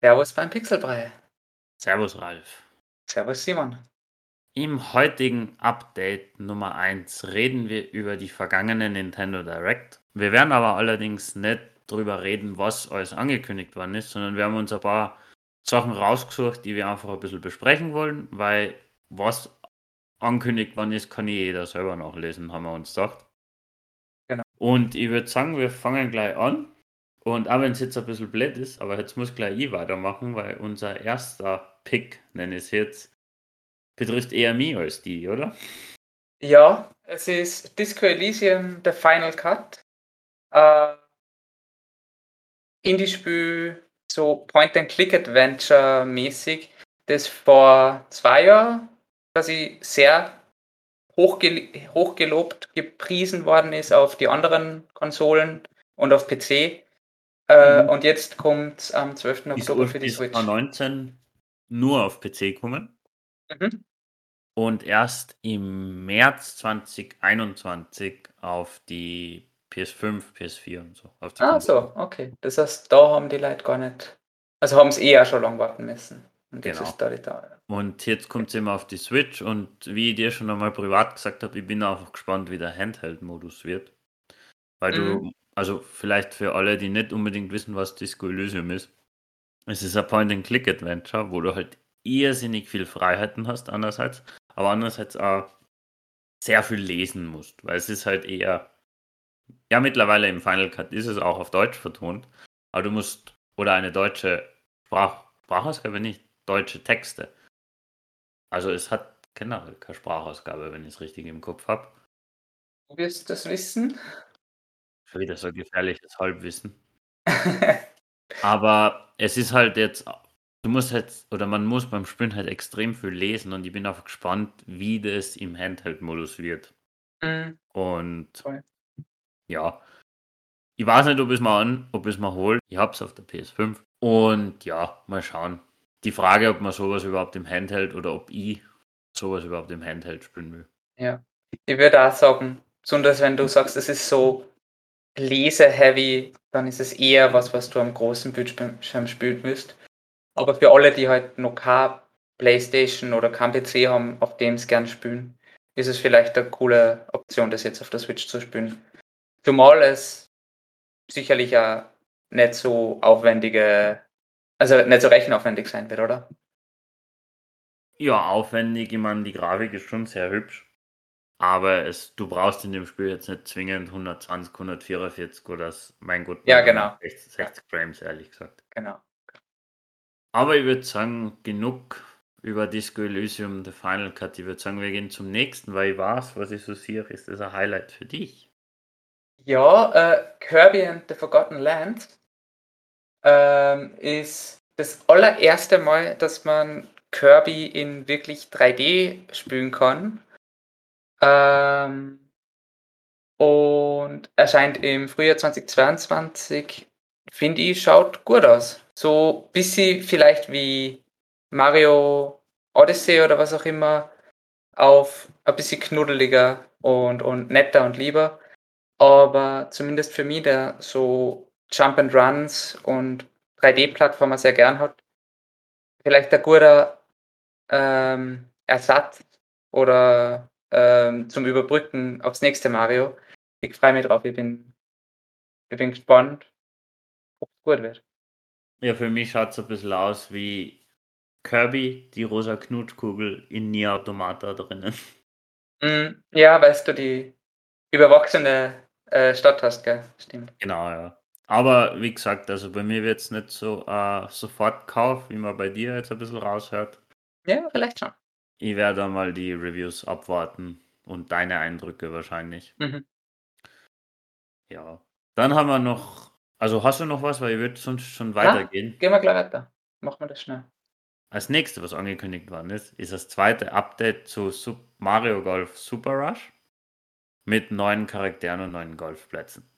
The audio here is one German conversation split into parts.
Servus beim Pixelbrei. Servus Ralf. Servus Simon. Im heutigen Update Nummer 1 reden wir über die vergangene Nintendo Direct. Wir werden aber allerdings nicht darüber reden, was alles angekündigt worden ist, sondern wir haben uns ein paar Sachen rausgesucht, die wir einfach ein bisschen besprechen wollen, weil was angekündigt worden ist, kann jeder selber nachlesen, haben wir uns gedacht. Genau. Und ich würde sagen, wir fangen gleich an. Und auch wenn es jetzt ein bisschen blöd ist, aber jetzt muss gleich ich weitermachen, weil unser erster Pick, nenne ich es jetzt, betrifft eher mich als die, oder? Ja, es ist Disco Elysium The Final Cut. Äh, Indie-Spiel, so Point-and-Click-Adventure-mäßig, das vor zwei Jahren quasi sehr hochgel hochgelobt, gepriesen worden ist auf die anderen Konsolen und auf PC. Äh, mhm. Und jetzt kommt es am 12. Oktober für die Switch. 19 nur auf PC kommen. Mhm. Und erst im März 2021 auf die PS5, PS4 und so. ah, Konsole. so, okay. Das heißt, da haben die Leute gar nicht. Also haben es eher schon lange warten müssen. Und genau. Da, da. Und jetzt kommt es immer auf die Switch und wie ich dir schon einmal privat gesagt habe, ich bin auch gespannt, wie der Handheld-Modus wird. Weil mhm. du also vielleicht für alle, die nicht unbedingt wissen, was Disco Elysium ist. Es ist ein Point-and-Click-Adventure, wo du halt irrsinnig viel Freiheiten hast, einerseits, aber andererseits auch sehr viel lesen musst, weil es ist halt eher, ja, mittlerweile im Final Cut ist es auch auf Deutsch vertont, aber du musst, oder eine deutsche Sprach, Sprachausgabe nicht, deutsche Texte. Also es hat generell keine Sprachausgabe, wenn ich es richtig im Kopf habe. Du wirst das wissen. Wieder so gefährliches Halbwissen. Aber es ist halt jetzt, du musst halt, oder man muss beim Spielen halt extrem viel lesen und ich bin einfach gespannt, wie das im Handheld-Modus wird. Mhm. Und Voll. ja, ich weiß nicht, ob es mal an, ob es mal holt. Ich hab's auf der PS5. Und ja, mal schauen. Die Frage, ob man sowas überhaupt im Handheld oder ob ich sowas überhaupt im Handheld spielen will. Ja, ich würde auch sagen, besonders wenn du sagst, es ist so Lese-heavy, dann ist es eher was, was du am großen Bildschirm spielen müsst. Aber für alle, die halt noch keine Playstation oder kein PC haben, auf dem es gern spielen, ist es vielleicht eine coole Option, das jetzt auf der Switch zu spielen. Zumal es sicherlich auch nicht so aufwendige, also nicht so rechenaufwendig sein wird, oder? Ja, aufwendig. Ich meine, die Grafik ist schon sehr hübsch. Aber es, du brauchst in dem Spiel jetzt nicht zwingend 120, 144 oder mein Gott, ja, genau. 60, 60 Frames, ehrlich gesagt. Genau. Aber ich würde sagen, genug über Disco Elysium, The Final Cut. Ich würde sagen, wir gehen zum nächsten, weil ich weiß, was ich so sehe, ist das ein Highlight für dich. Ja, äh, Kirby and the Forgotten Land ähm, ist das allererste Mal, dass man Kirby in wirklich 3D spielen kann. Ähm, und erscheint im Frühjahr 2022. Finde ich, schaut gut aus. So ein bisschen vielleicht wie Mario Odyssey oder was auch immer, auf ein bisschen knuddeliger und, und netter und lieber. Aber zumindest für mich, der so Jump and Runs und 3D-Plattformer sehr gern hat, vielleicht ein guter ähm, Ersatz oder ähm, zum Überbrücken aufs nächste Mario. Ich freue mich drauf, ich bin, ich bin gespannt, ob es gut wird. Ja, für mich schaut es ein bisschen aus wie Kirby, die rosa Knutkugel in Nier Automata drinnen. Mm, ja, weißt du, die überwachsene äh, Stadt hast, gell? Stimmt. Genau, ja. Aber wie gesagt, also bei mir wird es nicht so äh, sofort Kauf, wie man bei dir jetzt ein bisschen raushört. Ja, vielleicht schon. Ich werde mal die Reviews abwarten und deine Eindrücke wahrscheinlich. Mhm. Ja. Dann haben wir noch. Also hast du noch was, weil ich würde sonst schon weitergehen. Ja, gehen wir gleich weiter. Machen wir das schnell. Als nächstes, was angekündigt worden ist, ist das zweite Update zu Super Mario Golf Super Rush mit neuen Charakteren und neuen Golfplätzen.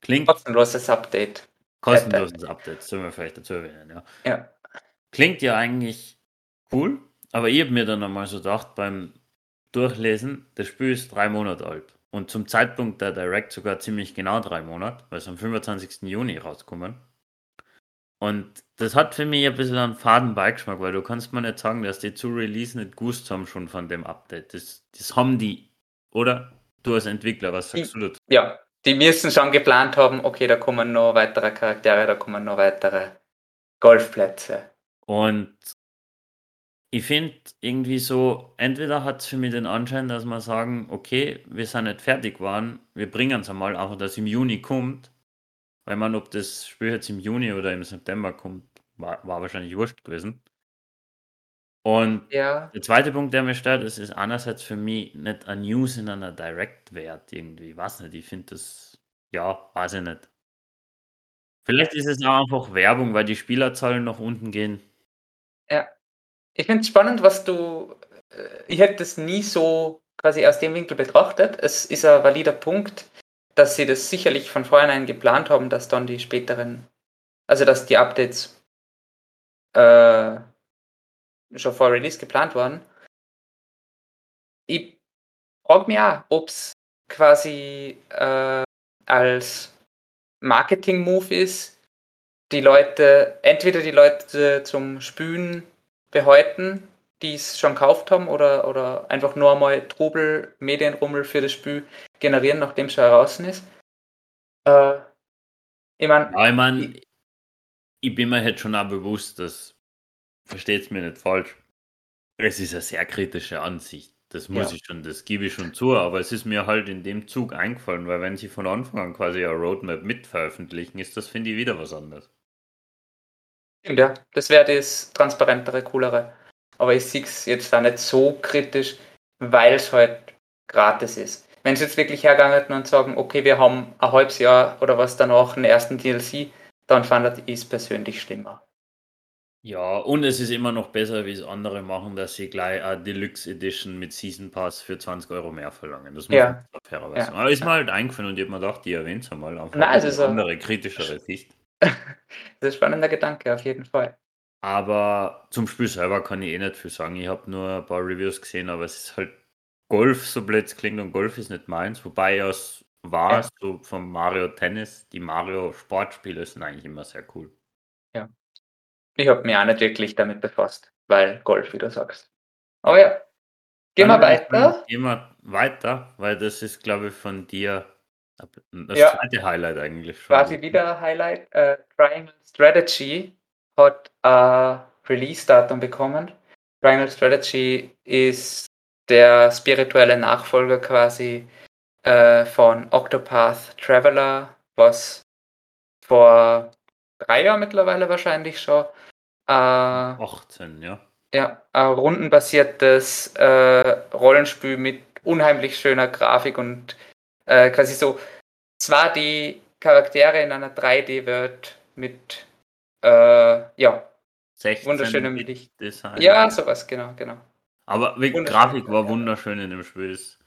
Klingt. Kostenloses Update. Kostenloses Update, sollen wir vielleicht dazu erwähnen, ja. Ja. Klingt ja eigentlich cool, aber ich habe mir dann einmal so gedacht, beim Durchlesen, das Spiel ist drei Monate alt. Und zum Zeitpunkt der Direct sogar ziemlich genau drei Monate, weil es am 25. Juni rauskommen. Und das hat für mich ein bisschen einen faden Beigeschmack, weil du kannst mir nicht sagen, dass die zu Release nicht gewusst haben schon von dem Update. Das, das haben die, oder? Du als Entwickler, was sagst Die- du dazu? Ja, die müssen schon geplant haben, okay, da kommen noch weitere Charaktere, da kommen noch weitere Golfplätze. Und ich finde irgendwie so, entweder hat es für mich den Anschein, dass wir sagen, okay, wir sind nicht fertig geworden, wir bringen es einmal, einfach dass im Juni kommt. Weil man, ob das Spiel jetzt im Juni oder im September kommt, war, war wahrscheinlich wurscht gewesen. Und Ja, der zweite Punkt, der mich stört, ist, ist einerseits für mich nicht ein News in einer Direct wert irgendwie. Weiß nicht, ich finde das, ja, weiß ich nicht. Vielleicht ist es auch einfach Werbung, weil die Spielerzahlen nach unten gehen. Ich finde es spannend, was du. äh, Ich hätte das nie so quasi aus dem Winkel betrachtet. Es ist ein valider Punkt, dass sie das sicherlich von vornherein geplant haben, dass dann die späteren, also dass die Updates äh, schon vor Release geplant waren. Ich frage mich auch, ob es quasi äh, als Marketing-Move ist, die Leute, entweder die Leute zum Spülen behalten, die es schon gekauft haben, oder, oder einfach nur einmal Trubel, Medienrummel für das Spiel generieren, nachdem es schon draußen ist. Äh, ich meine, Ja, ich meine, ich bin mir halt schon auch bewusst, dass, versteht's mir nicht falsch, es ist eine sehr kritische Ansicht. Das muss Ja. ich schon, das gebe ich schon zu, aber es ist mir halt in dem Zug eingefallen, weil wenn sie von Anfang an quasi eine Roadmap mit veröffentlichen, ist das, finde ich, wieder was anderes. Stimmt, ja, das wäre das transparentere, coolere. Aber ich sehe es jetzt da nicht so kritisch, weil es halt gratis ist. Wenn sie jetzt wirklich hergegangen hätten und sagen, okay, wir haben ein halbes Jahr oder was danach einen ersten DLC, dann fand ich es persönlich schlimmer. Ja, und es ist immer noch besser, wie es andere machen, dass sie gleich eine Deluxe Edition mit Season Pass für 20 Euro mehr verlangen. Das muss Ja. man fairerweise Ja. sagen. Aber ist mir halt eingefallen und ich habe mir gedacht, die erwähnt es einmal. Einfach Nein, es eine ein- andere, kritischere Sicht. Das ist ein spannender Gedanke, auf jeden Fall. Aber zum Spiel selber kann ich eh nicht viel sagen. Ich habe nur ein paar Reviews gesehen, aber es ist halt Golf, so blöd klingt, und Golf ist nicht meins. Wobei ja es war, Ja. so vom Mario Tennis, die Mario Sportspiele sind eigentlich immer sehr cool. Ich habe mich auch nicht wirklich damit befasst, weil Golf, wie du sagst. Aber ja, gehen wir weiter. Gehen wir weiter, weil das ist, glaube ich, von dir das Ja. zweite Highlight eigentlich schon. Quasi wieder ein Highlight. Äh, Triangle Strategy hat ein Release-Datum bekommen. Triangle Strategy ist der spirituelle Nachfolger quasi äh, von Octopath Traveler, was vor drei Jahren mittlerweile wahrscheinlich schon äh, 18, ja. ja, ein rundenbasiertes äh, Rollenspiel mit unheimlich schöner Grafik und äh, quasi so 2D-Charaktere in einer 3D-Welt mit äh, ja, 16 wunderschönem Licht. Design. Ja, sowas, genau, genau. Aber die Grafik war wunderschön in dem Spiel. Ist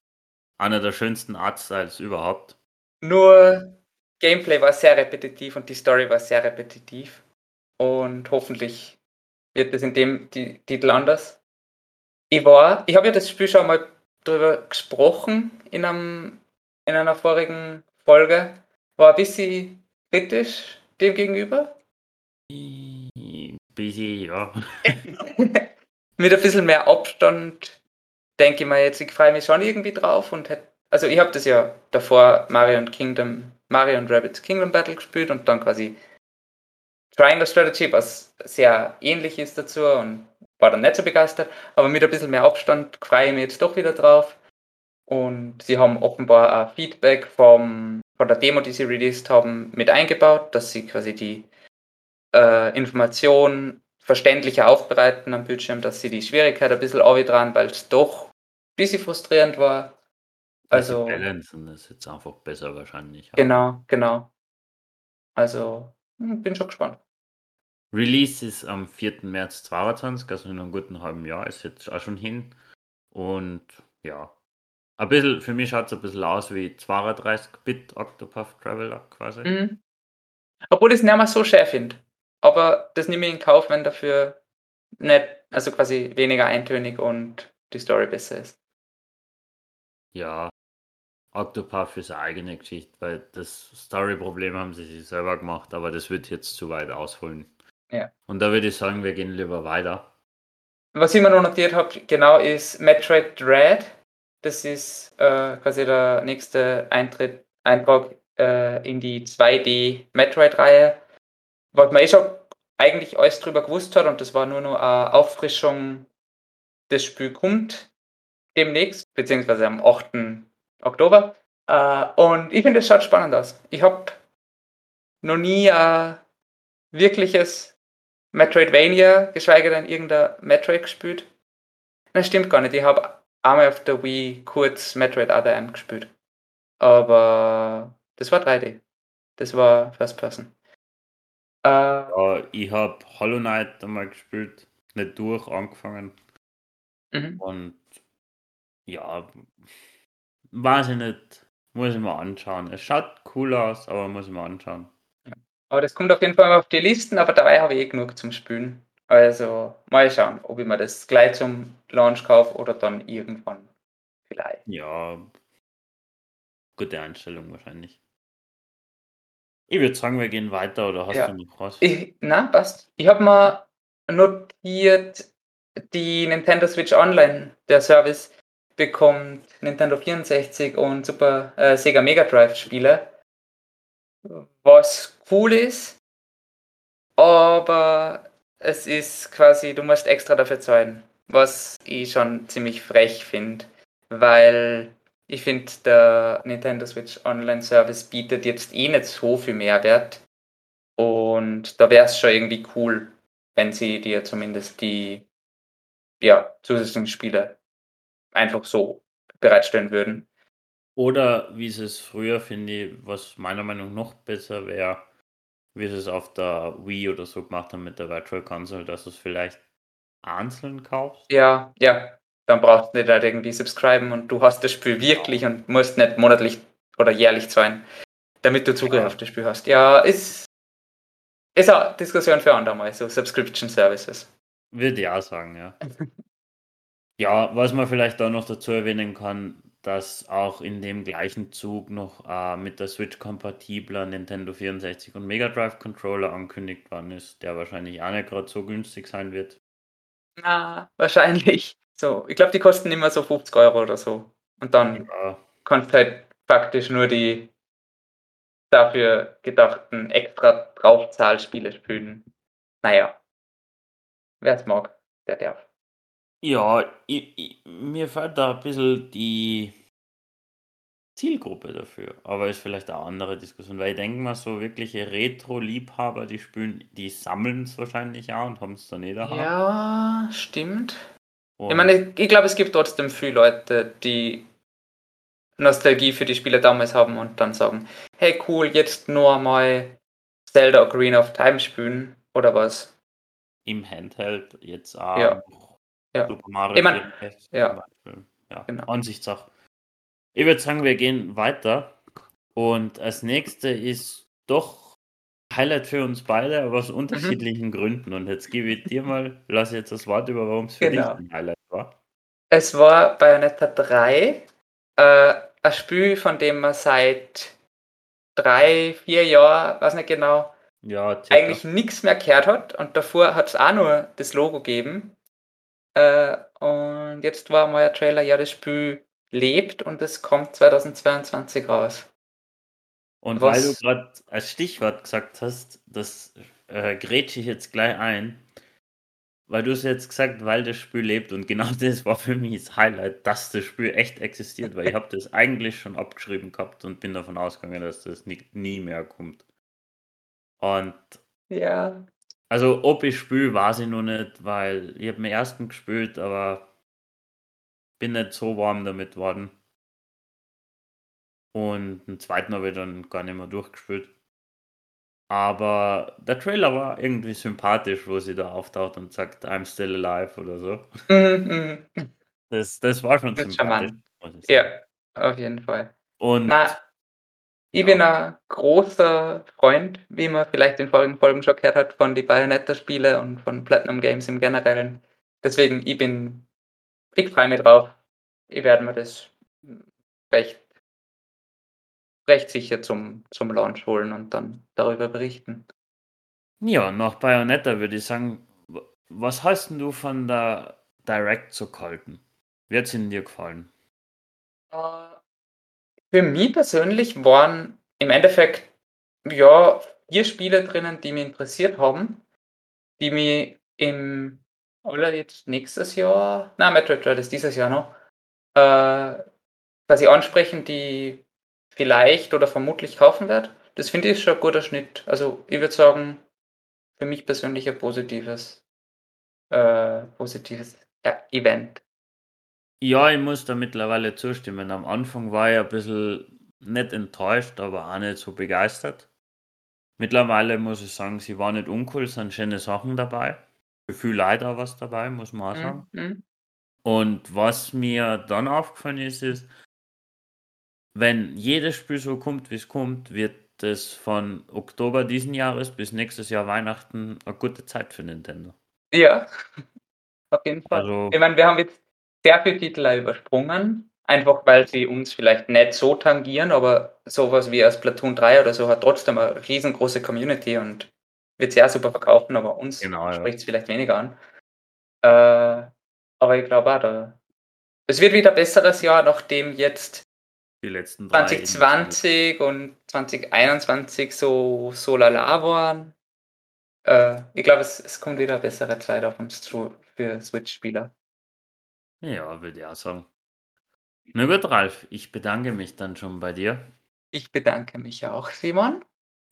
einer der schönsten Artstyles überhaupt. Nur Gameplay war sehr repetitiv und die Story war sehr repetitiv. Und hoffentlich wird es in dem Ti- Titel anders. Ich war, ich habe ja das Spiel schon mal drüber gesprochen in, einem, in einer vorigen Folge. War ein bisschen kritisch dem gegenüber. Busy, ja. Mit ein bisschen mehr Abstand denke ich mir jetzt, ich freue mich schon irgendwie drauf und hätte, also ich habe das ja davor Mario und Kingdom, Mario und Rabbits Kingdom Battle gespielt und dann quasi Triangle Strategy, was sehr ähnlich ist dazu und war dann nicht so begeistert, aber mit ein bisschen mehr Abstand freue ich mich jetzt doch wieder drauf. Und sie haben offenbar ein Feedback vom, von der Demo, die sie released haben, mit eingebaut, dass sie quasi die äh, Information verständlicher aufbereiten am Bildschirm, dass sie die Schwierigkeit ein bisschen dran, weil es doch ein bisschen frustrierend war. Also, Balancen ist jetzt einfach besser wahrscheinlich. genau, genau. Also, hm, bin schon gespannt. Release ist am 4. März 22, also in einem guten halben Jahr, ist jetzt auch schon hin. Und ja, ein bisschen, für mich schaut es ein bisschen aus wie 32-Bit Octopath Traveler quasi. Mhm. Obwohl ich es nicht mehr so schwer finde. Aber das nehme ich in Kauf, wenn dafür nicht, also quasi weniger eintönig und die Story besser ist. Ja, Octopath ist eine eigene Geschichte, weil das Story-Problem haben sie sich selber gemacht, aber das wird jetzt zu weit ausholen. Ja. Und da würde ich sagen, wir gehen lieber weiter. Was ich mir noch notiert habe, genau, ist Metroid Dread. Das ist äh, quasi der nächste Eintritt, Eintrag äh, in die 2D Metroid-Reihe. Was man eh schon eigentlich alles drüber gewusst hat und das war nur noch eine Auffrischung, das Spiel kommt demnächst, beziehungsweise am 8. Oktober. Äh, und ich finde, es schaut spannend aus. Ich habe noch nie ein wirkliches Metroidvania, geschweige denn irgendein Metroid gespielt. Das stimmt gar nicht. Ich habe einmal auf der Wii kurz Metroid ADM gespielt. Aber das war 3D. Das war First Person. Äh, ja, ich habe Hollow Knight einmal gespielt, nicht durch, angefangen. Mhm. Und ja, weiß ich nicht. Muss ich mal anschauen. Es schaut cool aus, aber muss ich mal anschauen. Aber das kommt auf jeden Fall auf die Listen, aber dabei habe ich eh genug zum Spielen. Also mal schauen, ob ich mir das gleich zum Launch kaufe oder dann irgendwann vielleicht. Ja, gute Einstellung wahrscheinlich. Ich würde sagen, wir gehen weiter oder hast ja. du noch was? Ich, na, passt. Ich habe mal notiert, die Nintendo Switch Online, der Service, bekommt Nintendo 64 und Super äh, Sega Mega Drive Spiele, was cool ist, aber es ist quasi, du musst extra dafür zahlen, was ich schon ziemlich frech finde, weil ich finde, der Nintendo Switch Online Service bietet jetzt eh nicht so viel Mehrwert und da wäre es schon irgendwie cool, wenn sie dir zumindest die ja, zusätzlichen Spiele einfach so bereitstellen würden. Oder wie es früher, finde ich, was meiner Meinung nach noch besser wäre, wie sie es auf der Wii oder so gemacht haben mit der Virtual Console, dass du es vielleicht einzeln kaufst. Ja, ja. Dann brauchst du nicht halt irgendwie subscriben und du hast das Spiel wirklich und musst nicht monatlich oder jährlich zahlen, damit du Zugriff ja. auf das Spiel hast. Ja, ist, ist eine Diskussion für andermal, so Subscription Services. Würde ich auch sagen, ja. Ja, was man vielleicht auch noch dazu erwähnen kann, dass auch in dem gleichen Zug noch äh, mit der Switch kompatibler Nintendo 64 und Mega Drive Controller angekündigt worden ist, der wahrscheinlich auch nicht gerade so günstig sein wird. Na, wahrscheinlich. So, ich glaube, die kosten immer so 50 Euro oder so. Und dann ja. kannst halt praktisch nur die dafür gedachten extra Draufzahlspiele spielen. Naja, wer es mag, der darf. Ja, ich, ich, mir fällt da ein bisschen die Zielgruppe dafür. Aber ist vielleicht eine andere Diskussion, weil ich denke mal, so wirkliche Retro-Liebhaber, die spielen, die sammeln es wahrscheinlich auch und haben es dann eh daheim. Ja, stimmt. Und ich meine, ich glaube, es gibt trotzdem viele Leute, die Nostalgie für die Spiele damals haben und dann sagen, hey cool, jetzt nur mal Zelda Ocarina of Time spielen oder was. Im Handheld jetzt auch ja. Ja. Super Mario ich mein, ja. ja, genau. Ansichtssache. Ich würde sagen, wir gehen weiter. Und als nächste ist doch Highlight für uns beide, aber aus mhm. unterschiedlichen mhm. Gründen. Und jetzt gebe ich dir mal, lass jetzt das Wort über, warum es für genau. dich ein Highlight war. Es war Bayonetta 3, äh, ein Spiel, von dem man seit drei, vier Jahren, weiß nicht genau, ja, eigentlich nichts mehr gehört hat. Und davor hat es auch nur das Logo gegeben. Äh, und jetzt war mal ein Trailer, ja, das Spiel lebt und es kommt 2022 raus. Und Was? weil du gerade als Stichwort gesagt hast, das äh, grätsche ich jetzt gleich ein, weil du es jetzt gesagt, weil das Spiel lebt und genau das war für mich das Highlight, dass das Spiel echt existiert, weil ich habe das eigentlich schon abgeschrieben gehabt und bin davon ausgegangen, dass das nie, nie mehr kommt. Und ja. Also, ob ich spiele, weiß ich noch nicht, weil ich habe den ersten gespielt, aber bin nicht so warm damit worden. Und den zweiten habe ich dann gar nicht mehr durchgespielt. Aber der Trailer war irgendwie sympathisch, wo sie da auftaucht und sagt, I'm still alive oder so. Mhm, mhm. das, das war schon das sympathisch. Ja, auf jeden Fall. Und Na, ich bin ein großer Freund, wie man vielleicht in vorigen Folgen schon gehört hat, von die Bayonetta-Spiele und von Platinum Games im Generellen. Deswegen, ich bin, ich freue mich drauf. Ich werde mir das recht, recht sicher zum, zum Launch holen und dann darüber berichten. Ja, nach Bayonetta würde ich sagen, was hast du von der Direct zu kalten? Wie hat es dir gefallen? Uh, für mich persönlich waren im Endeffekt ja vier Spiele drinnen, die mich interessiert haben, die mich im oder jetzt nächstes Jahr, na Metroid Dread ist dieses Jahr noch, äh, quasi ansprechen, die vielleicht oder vermutlich kaufen werde. Das finde ich schon ein guter Schnitt. Also ich würde sagen, für mich persönlich ein positives, äh, positives ja, Event. Ja, ich muss da mittlerweile zustimmen. Am Anfang war ich ein bisschen nicht enttäuscht, aber auch nicht so begeistert. Mittlerweile muss ich sagen, sie war nicht uncool, es sind schöne Sachen dabei. Für leider was dabei, muss man auch sagen. Mhm. Und was mir dann aufgefallen ist, ist, wenn jedes Spiel so kommt, wie es kommt, wird es von Oktober diesen Jahres bis nächstes Jahr Weihnachten eine gute Zeit für Nintendo. Ja, auf jeden Fall. Also, ich meine, wir haben jetzt sehr viele Titel übersprungen, einfach weil sie uns vielleicht nicht so tangieren, aber sowas wie als Platoon 3 oder so hat trotzdem eine riesengroße Community und wird sehr super verkaufen, aber uns genau, spricht es ja. vielleicht weniger an. Äh, aber ich glaube auch, da, es wird wieder ein besseres Jahr, nachdem jetzt die letzten 2020 und 2021 so, so lala waren. Äh, ich glaube, es, es kommt wieder eine bessere Zeit auf uns zu für Switch-Spieler. Ja, würde ich auch sagen. Na gut, Ralf, ich bedanke mich dann schon bei dir. Ich bedanke mich auch, Simon.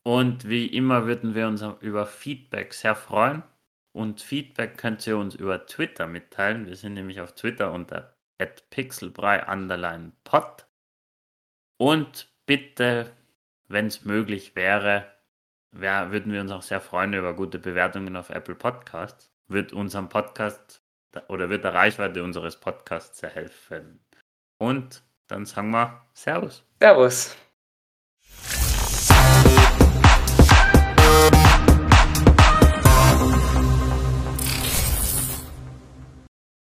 Und wie immer würden wir uns über Feedback sehr freuen. Und Feedback könnt ihr uns über Twitter mitteilen. Wir sind nämlich auf Twitter unter pixelbrei pod. Und bitte, wenn es möglich wäre, wär, würden wir uns auch sehr freuen über gute Bewertungen auf Apple Podcasts. Wird unserem Podcast oder wird der Reichweite unseres Podcasts sehr helfen. Und dann sagen wir Servus. Servus.